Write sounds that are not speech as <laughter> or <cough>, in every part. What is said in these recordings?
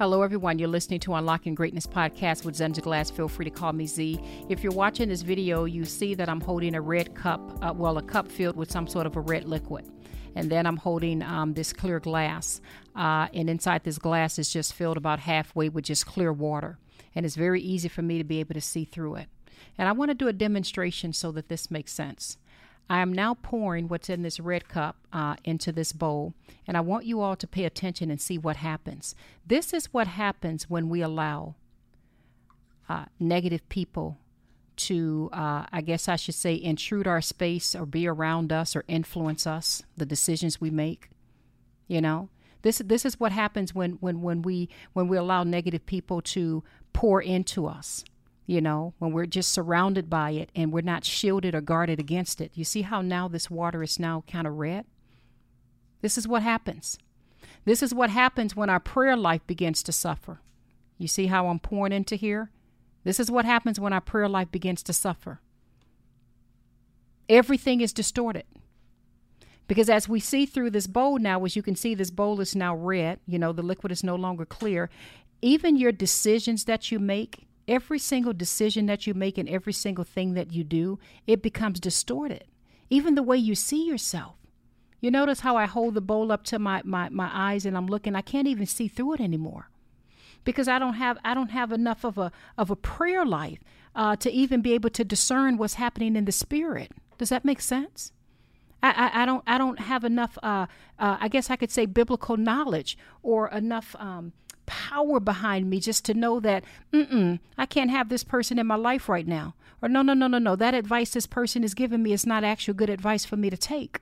Hello, everyone. You're listening to Unlocking Greatness podcast with Zenja Glass. Feel free to call me Z. If you're watching this video, you see that I'm holding a red cup, uh, well, a cup filled with some sort of a red liquid. And then I'm holding um, this clear glass. Uh, and inside this glass is just filled about halfway with just clear water. And it's very easy for me to be able to see through it. And I want to do a demonstration so that this makes sense. I am now pouring what's in this red cup uh, into this bowl, and I want you all to pay attention and see what happens. This is what happens when we allow uh, negative people to, uh, I guess I should say, intrude our space or be around us or influence us, the decisions we make. You know, this this is what happens when when when we when we allow negative people to pour into us you know, when we're just surrounded by it and we're not shielded or guarded against it. You see how now this water is now kind of red? This is what happens. This is what happens when our prayer life begins to suffer. You see how I'm pouring into here? This is what happens when our prayer life begins to suffer. Everything is distorted. Because as we see through this bowl now, as you can see, this bowl is now red, you know, the liquid is no longer clear. Even your decisions that you make, every single decision that you make and every single thing that you do, it becomes distorted. Even the way you see yourself. You notice how I hold the bowl up to my, my, my eyes and I'm looking, I can't even see through it anymore. Because I don't have I don't have enough of a of a prayer life uh, to even be able to discern what's happening in the spirit. Does that make sense? I, I, I don't I don't have enough uh, uh, I guess I could say biblical knowledge or enough um, power behind me just to know that, mm-mm, I can't have this person in my life right now. Or no, no, no, no, no. That advice this person is giving me is not actual good advice for me to take.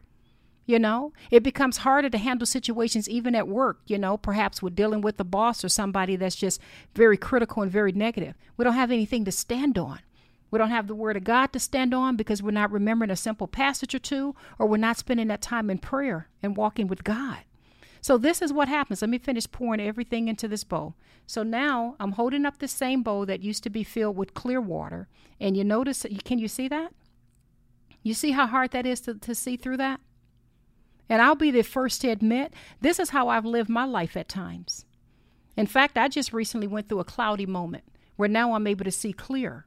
You know, it becomes harder to handle situations even at work, you know, perhaps with dealing with the boss or somebody that's just very critical and very negative. We don't have anything to stand on. We don't have the word of God to stand on because we're not remembering a simple passage or two, or we're not spending that time in prayer and walking with God. So this is what happens. Let me finish pouring everything into this bowl. So now I'm holding up the same bowl that used to be filled with clear water. And you notice, can you see that? You see how hard that is to, to see through that? And I'll be the first to admit, this is how I've lived my life at times. In fact, I just recently went through a cloudy moment where now I'm able to see clear.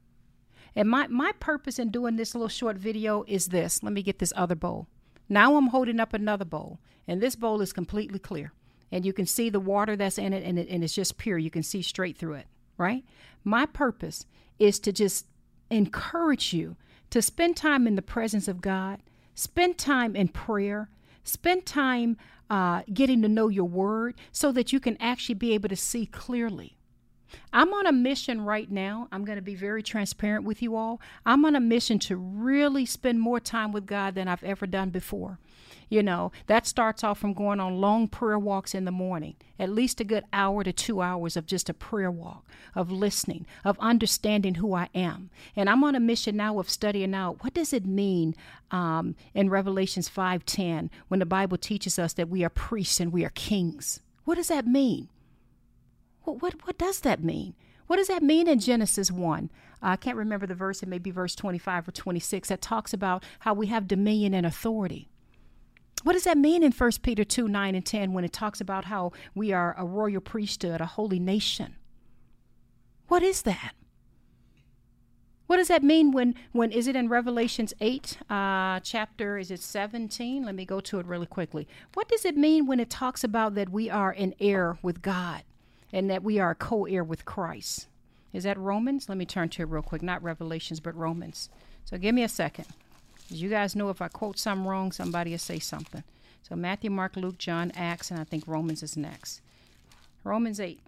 And my, my purpose in doing this little short video is this. Let me get this other bowl. Now I'm holding up another bowl, and this bowl is completely clear. And you can see the water that's in it and, it, and it's just pure. You can see straight through it, right? My purpose is to just encourage you to spend time in the presence of God, spend time in prayer, spend time uh, getting to know your word so that you can actually be able to see clearly. I'm on a mission right now. I'm going to be very transparent with you all. I'm on a mission to really spend more time with God than I've ever done before. You know, that starts off from going on long prayer walks in the morning, at least a good hour to two hours of just a prayer walk, of listening, of understanding who I am. And I'm on a mission now of studying out what does it mean um, in Revelations 5:10 when the Bible teaches us that we are priests and we are kings. What does that mean? What, what, what does that mean? What does that mean in Genesis 1? Uh, I can't remember the verse, it may be verse 25 or 26, that talks about how we have dominion and authority. What does that mean in 1 Peter 2 9 and 10 when it talks about how we are a royal priesthood, a holy nation? What is that? What does that mean when, when is it in Revelations 8, uh, chapter, is it 17? Let me go to it really quickly. What does it mean when it talks about that we are in heir with God? And that we are co heir with Christ. Is that Romans? Let me turn to it real quick. Not Revelations, but Romans. So give me a second. As you guys know, if I quote something wrong, somebody will say something. So Matthew, Mark, Luke, John, Acts, and I think Romans is next. Romans 8.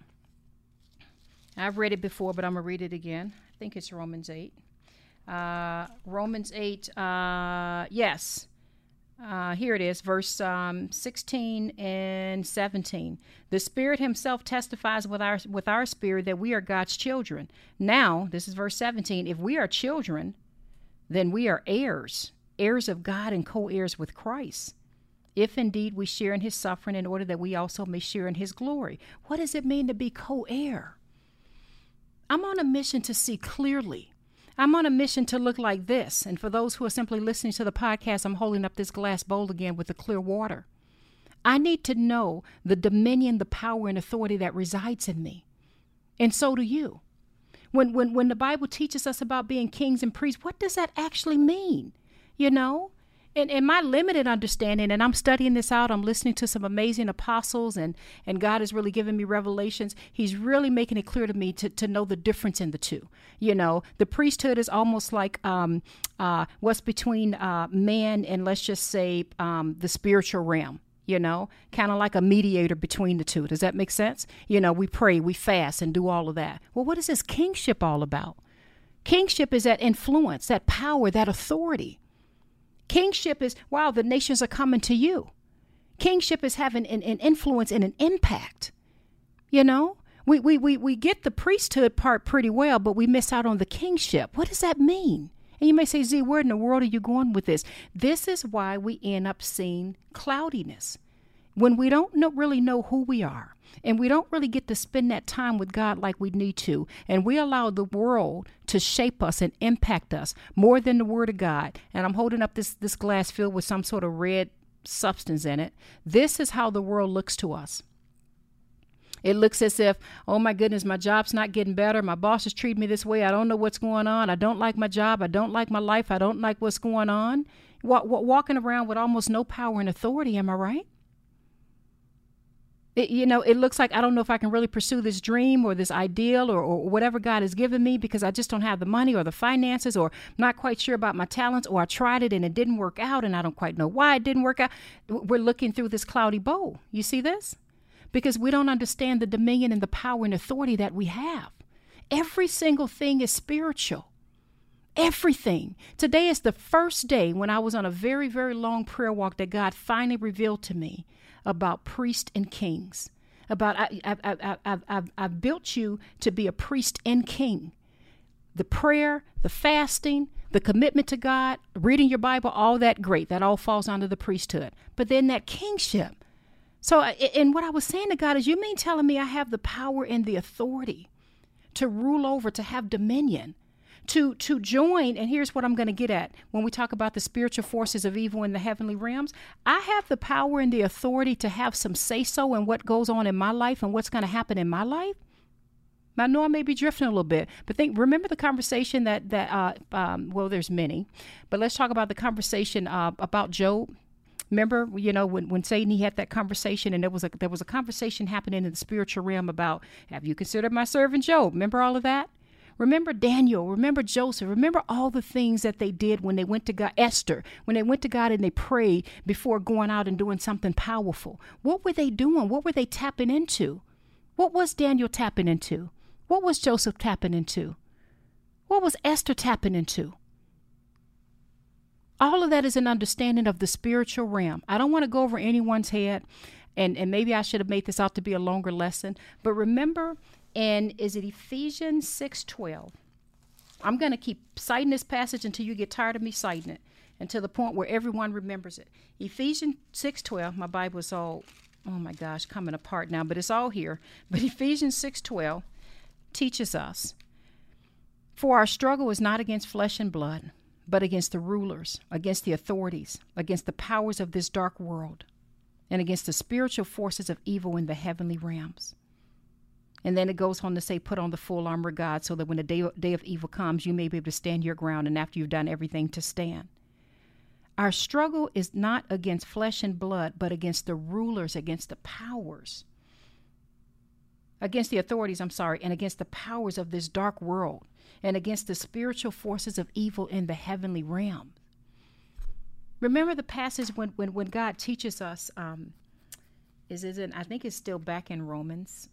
I've read it before, but I'm going to read it again. I think it's Romans 8. Uh, Romans 8, uh, yes. Uh, here it is, verse um, 16 and 17. The Spirit Himself testifies with our with our spirit that we are God's children. Now, this is verse 17. If we are children, then we are heirs, heirs of God and co-heirs with Christ. If indeed we share in His suffering, in order that we also may share in His glory. What does it mean to be co-heir? I'm on a mission to see clearly I'm on a mission to look like this. And for those who are simply listening to the podcast, I'm holding up this glass bowl again with the clear water. I need to know the dominion, the power, and authority that resides in me. And so do you. When, when, when the Bible teaches us about being kings and priests, what does that actually mean? You know? In, in my limited understanding, and I'm studying this out, I'm listening to some amazing apostles, and, and God has really given me revelations. He's really making it clear to me to, to know the difference in the two. You know, the priesthood is almost like um, uh, what's between uh, man and, let's just say, um, the spiritual realm you know, kind of like a mediator between the two. Does that make sense? You know, we pray, we fast, and do all of that. Well, what is this kingship all about? Kingship is that influence, that power, that authority. Kingship is, wow, the nations are coming to you. Kingship is having an, an influence and an impact. You know, we, we, we, we get the priesthood part pretty well, but we miss out on the kingship. What does that mean? And you may say, Z, where in the world are you going with this? This is why we end up seeing cloudiness. When we don't know, really know who we are, and we don't really get to spend that time with God like we need to, and we allow the world to shape us and impact us more than the Word of God. And I'm holding up this, this glass filled with some sort of red substance in it. This is how the world looks to us. It looks as if, oh my goodness, my job's not getting better. My boss is treating me this way. I don't know what's going on. I don't like my job. I don't like my life. I don't like what's going on. walking around with almost no power and authority, am I right? It, you know, it looks like I don't know if I can really pursue this dream or this ideal or, or whatever God has given me because I just don't have the money or the finances or not quite sure about my talents or I tried it and it didn't work out and I don't quite know why it didn't work out. We're looking through this cloudy bowl. You see this? because we don't understand the dominion and the power and authority that we have. Every single thing is spiritual. Everything. Today is the first day when I was on a very, very long prayer walk that God finally revealed to me about priests and kings. About I, I, I, I, I've built you to be a priest and king. The prayer, the fasting, the commitment to God, reading your Bible, all that great. That all falls under the priesthood. But then that kingship, so, and what I was saying to God is, you mean telling me I have the power and the authority to rule over, to have dominion, to to join? And here's what I'm going to get at when we talk about the spiritual forces of evil in the heavenly realms. I have the power and the authority to have some say so in what goes on in my life and what's going to happen in my life. I know I may be drifting a little bit, but think remember the conversation that that uh, um, well, there's many, but let's talk about the conversation uh, about Job Remember, you know, when, when Satan he had that conversation, and there was a there was a conversation happening in the spiritual realm about have you considered my servant Job? Remember all of that? Remember Daniel, remember Joseph, remember all the things that they did when they went to God, Esther, when they went to God and they prayed before going out and doing something powerful. What were they doing? What were they tapping into? What was Daniel tapping into? What was Joseph tapping into? What was Esther tapping into? all of that is an understanding of the spiritual realm. I don't want to go over anyone's head, and, and maybe I should have made this out to be a longer lesson. But remember, and is it Ephesians 6:12? I'm going to keep citing this passage until you get tired of me citing it, and to the point where everyone remembers it. Ephesians 6:12. My Bible is all, oh my gosh, coming apart now, but it's all here. But <laughs> Ephesians 6:12 teaches us, for our struggle is not against flesh and blood but against the rulers, against the authorities, against the powers of this dark world, and against the spiritual forces of evil in the heavenly realms. And then it goes on to say, put on the full armor of God so that when the day, day of evil comes, you may be able to stand your ground and after you've done everything to stand. Our struggle is not against flesh and blood, but against the rulers, against the powers, against the authorities, I'm sorry, and against the powers of this dark world and against the spiritual forces of evil in the heavenly realm. Remember the passage when, when, when God teaches us, um, is it in, I think it's still back in Romans.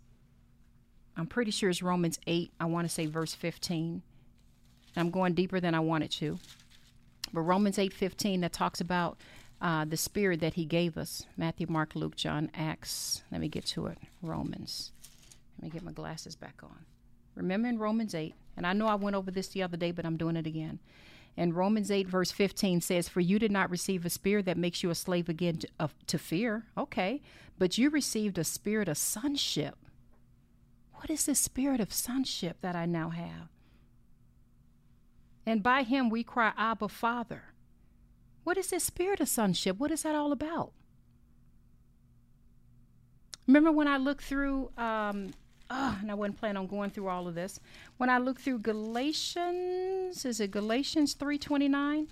I'm pretty sure it's Romans 8, I want to say verse 15. I'm going deeper than I wanted to. But Romans 8 15 that talks about uh, the spirit that he gave us. Matthew, Mark, Luke, John, Acts. Let me get to it. Romans. Let me get my glasses back on. Remember in Romans 8, and I know I went over this the other day, but I'm doing it again. And Romans 8, verse 15 says, For you did not receive a spirit that makes you a slave again to, to fear. Okay. But you received a spirit of sonship. What is this spirit of sonship that I now have? And by him we cry, Abba, Father. What is this spirit of sonship? What is that all about? Remember when I looked through, um, oh, and I wasn't planning on going through all of this. When I looked through Galatians, is it Galatians 3.29?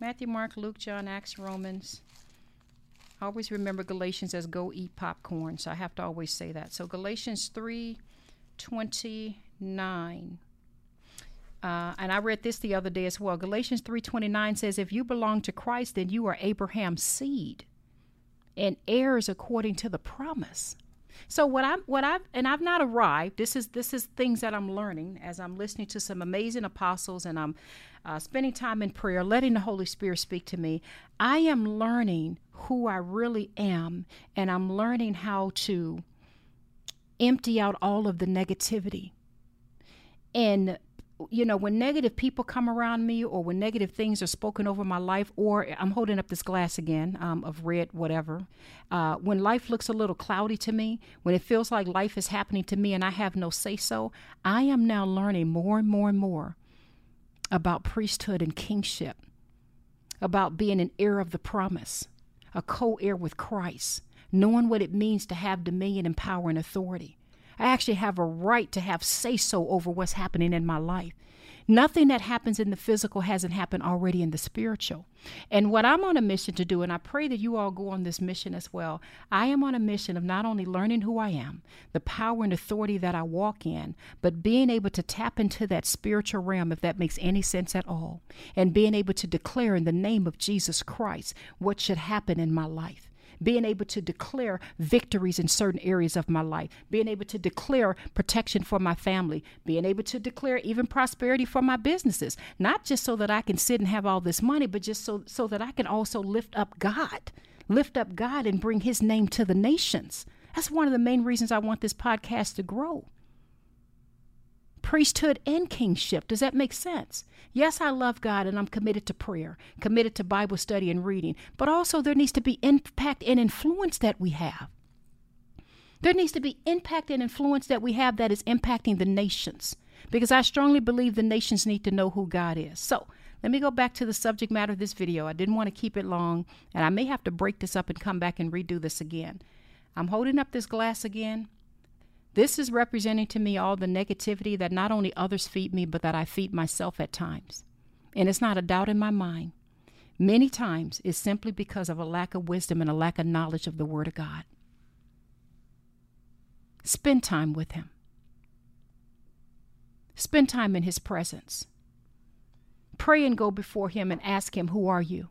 Matthew, Mark, Luke, John, Acts, Romans. I always remember Galatians as go eat popcorn, so I have to always say that. So Galatians 3.29. Uh, and I read this the other day as well. Galatians 3:29 says, "If you belong to Christ, then you are Abraham's seed, and heirs according to the promise." So what I'm what I've and I've not arrived. This is this is things that I'm learning as I'm listening to some amazing apostles and I'm uh, spending time in prayer, letting the Holy Spirit speak to me. I am learning who I really am, and I'm learning how to empty out all of the negativity. And you know, when negative people come around me or when negative things are spoken over my life, or I'm holding up this glass again um, of red, whatever, uh, when life looks a little cloudy to me, when it feels like life is happening to me and I have no say so, I am now learning more and more and more about priesthood and kingship, about being an heir of the promise, a co heir with Christ, knowing what it means to have dominion and power and authority. I actually have a right to have say so over what's happening in my life. Nothing that happens in the physical hasn't happened already in the spiritual. And what I'm on a mission to do, and I pray that you all go on this mission as well, I am on a mission of not only learning who I am, the power and authority that I walk in, but being able to tap into that spiritual realm, if that makes any sense at all, and being able to declare in the name of Jesus Christ what should happen in my life being able to declare victories in certain areas of my life, being able to declare protection for my family, being able to declare even prosperity for my businesses, not just so that I can sit and have all this money, but just so, so that I can also lift up God, lift up God and bring his name to the nations. That's one of the main reasons I want this podcast to grow priesthood and kingship. Does that make sense? Yes, I love God and I'm committed to prayer, committed to Bible study and reading, but also there needs to be impact and influence that we have. There needs to be impact and influence that we have that is impacting the nations because I strongly believe the nations need to know who God is. So, let me go back to the subject matter of this video. I didn't want to keep it long, and I may have to break this up and come back and redo this again. I'm holding up this glass again. This is representing to me all the negativity that not only others feed me, but that I feed myself at times. And it's not a doubt in my mind. Many times it's simply because of a lack of wisdom and a lack of knowledge of the Word of God. Spend time with Him. Spend time in His presence. Pray and go before Him and ask Him, Who are you?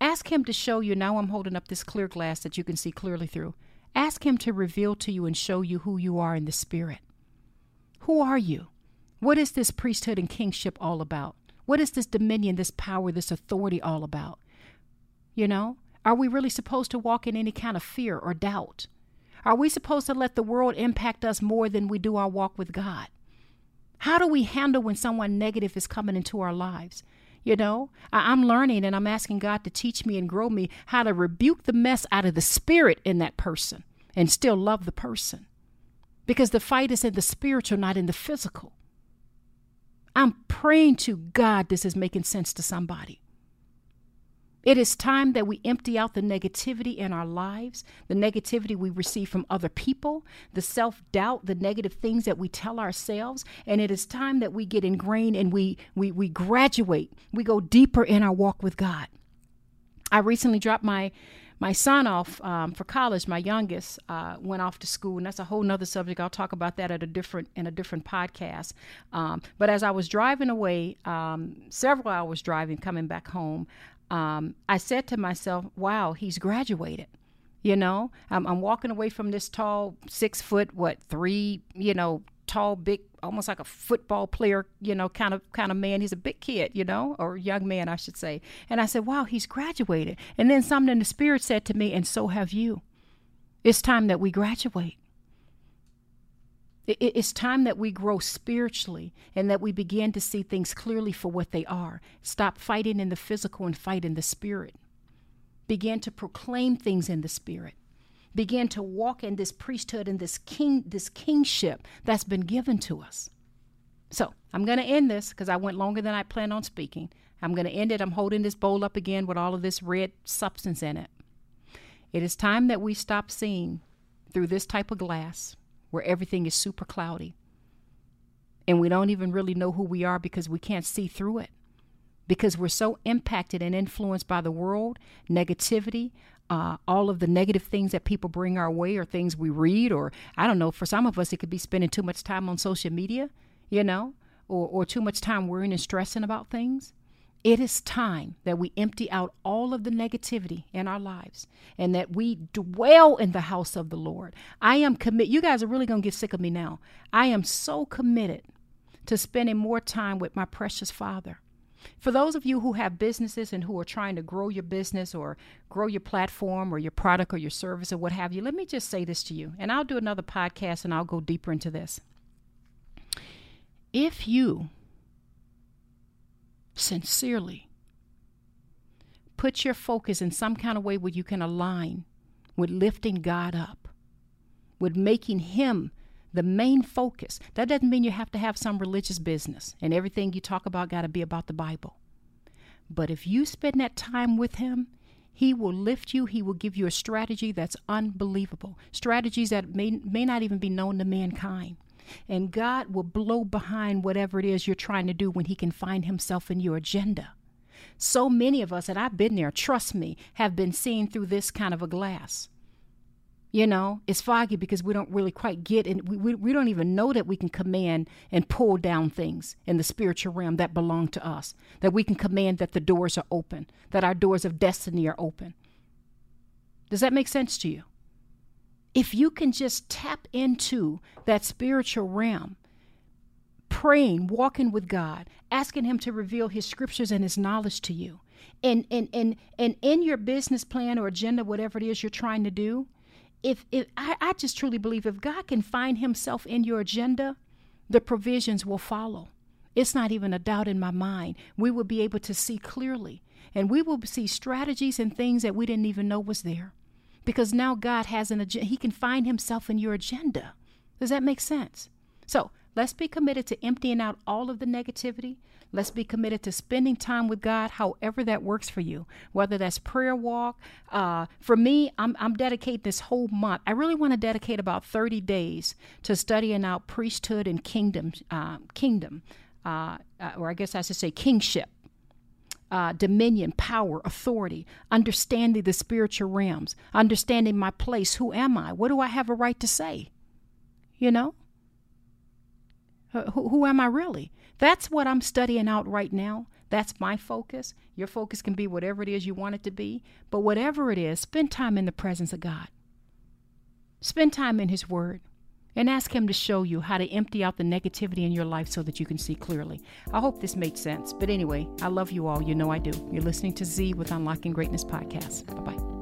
Ask Him to show you. Now I'm holding up this clear glass that you can see clearly through. Ask Him to reveal to you and show you who you are in the Spirit. Who are you? What is this priesthood and kingship all about? What is this dominion, this power, this authority all about? You know, are we really supposed to walk in any kind of fear or doubt? Are we supposed to let the world impact us more than we do our walk with God? How do we handle when someone negative is coming into our lives? You know, I, am learning and I'm asking God to teach me and grow me how to rebuke the mess out of the spirit in that person and still love the person. Because the fight is in the spiritual, not in the physical. I'm praying to God this is making sense to somebody. It is time that we empty out the negativity in our lives, the negativity we receive from other people, the self doubt, the negative things that we tell ourselves. And it is time that we get ingrained and we, we, we graduate. We go deeper in our walk with God. I recently dropped my my son off um, for college. My youngest uh, went off to school, and that's a whole nother subject. I'll talk about that at a different in a different podcast. Um, but as I was driving away, um, several hours driving, coming back home, um, I said to myself, wow, he's graduated. You know, I'm, I'm walking away from this tall, six foot, what, three, you know, tall, big, almost like a football player, you know, kind of kind of man. He's a big kid, you know, or young man, I should say. And I said, "Wow, he's graduated." And then something in the spirit said to me, "And so have you. It's time that we graduate." It's time that we grow spiritually and that we begin to see things clearly for what they are. Stop fighting in the physical and fight in the spirit. Begin to proclaim things in the spirit. Begin to walk in this priesthood and this king this kingship that's been given to us. So I'm going to end this because I went longer than I planned on speaking. I'm going to end it. I'm holding this bowl up again with all of this red substance in it. It is time that we stop seeing through this type of glass where everything is super cloudy. And we don't even really know who we are because we can't see through it. Because we're so impacted and influenced by the world, negativity, uh, all of the negative things that people bring our way or things we read, or I don't know, for some of us, it could be spending too much time on social media, you know, or, or too much time worrying and stressing about things. It is time that we empty out all of the negativity in our lives and that we dwell in the house of the Lord. I am committed. You guys are really going to get sick of me now. I am so committed to spending more time with my precious Father. For those of you who have businesses and who are trying to grow your business or grow your platform or your product or your service or what have you, let me just say this to you. And I'll do another podcast and I'll go deeper into this. If you sincerely put your focus in some kind of way where you can align with lifting God up, with making Him the main focus. That doesn't mean you have to have some religious business and everything you talk about got to be about the Bible. But if you spend that time with Him, He will lift you. He will give you a strategy that's unbelievable. Strategies that may, may not even be known to mankind. And God will blow behind whatever it is you're trying to do when He can find Himself in your agenda. So many of us, and I've been there, trust me, have been seen through this kind of a glass. You know, it's foggy because we don't really quite get and we, we, we don't even know that we can command and pull down things in the spiritual realm that belong to us. That we can command that the doors are open, that our doors of destiny are open. Does that make sense to you? If you can just tap into that spiritual realm, praying, walking with God, asking Him to reveal His scriptures and His knowledge to you, and and and and in your business plan or agenda, whatever it is you're trying to do, if if I, I just truly believe if God can find Himself in your agenda, the provisions will follow. It's not even a doubt in my mind. We will be able to see clearly, and we will see strategies and things that we didn't even know was there because now God has an agenda. He can find himself in your agenda. Does that make sense? So let's be committed to emptying out all of the negativity. Let's be committed to spending time with God, however that works for you, whether that's prayer walk. Uh, for me, I'm, I'm dedicating this whole month. I really want to dedicate about 30 days to studying out priesthood and kingdom, uh, kingdom, uh, uh or I guess I should say kingship uh, dominion, power, authority, understanding the spiritual realms, understanding my place. Who am I? What do I have a right to say? You know? Uh, who, who am I really? That's what I'm studying out right now. That's my focus. Your focus can be whatever it is you want it to be. But whatever it is, spend time in the presence of God. Spend time in His Word and ask Him to show you how to empty out the negativity in your life so that you can see clearly. I hope this made sense. But anyway, I love you all. You know I do. You're listening to Z with Unlocking Greatness Podcast. Bye bye.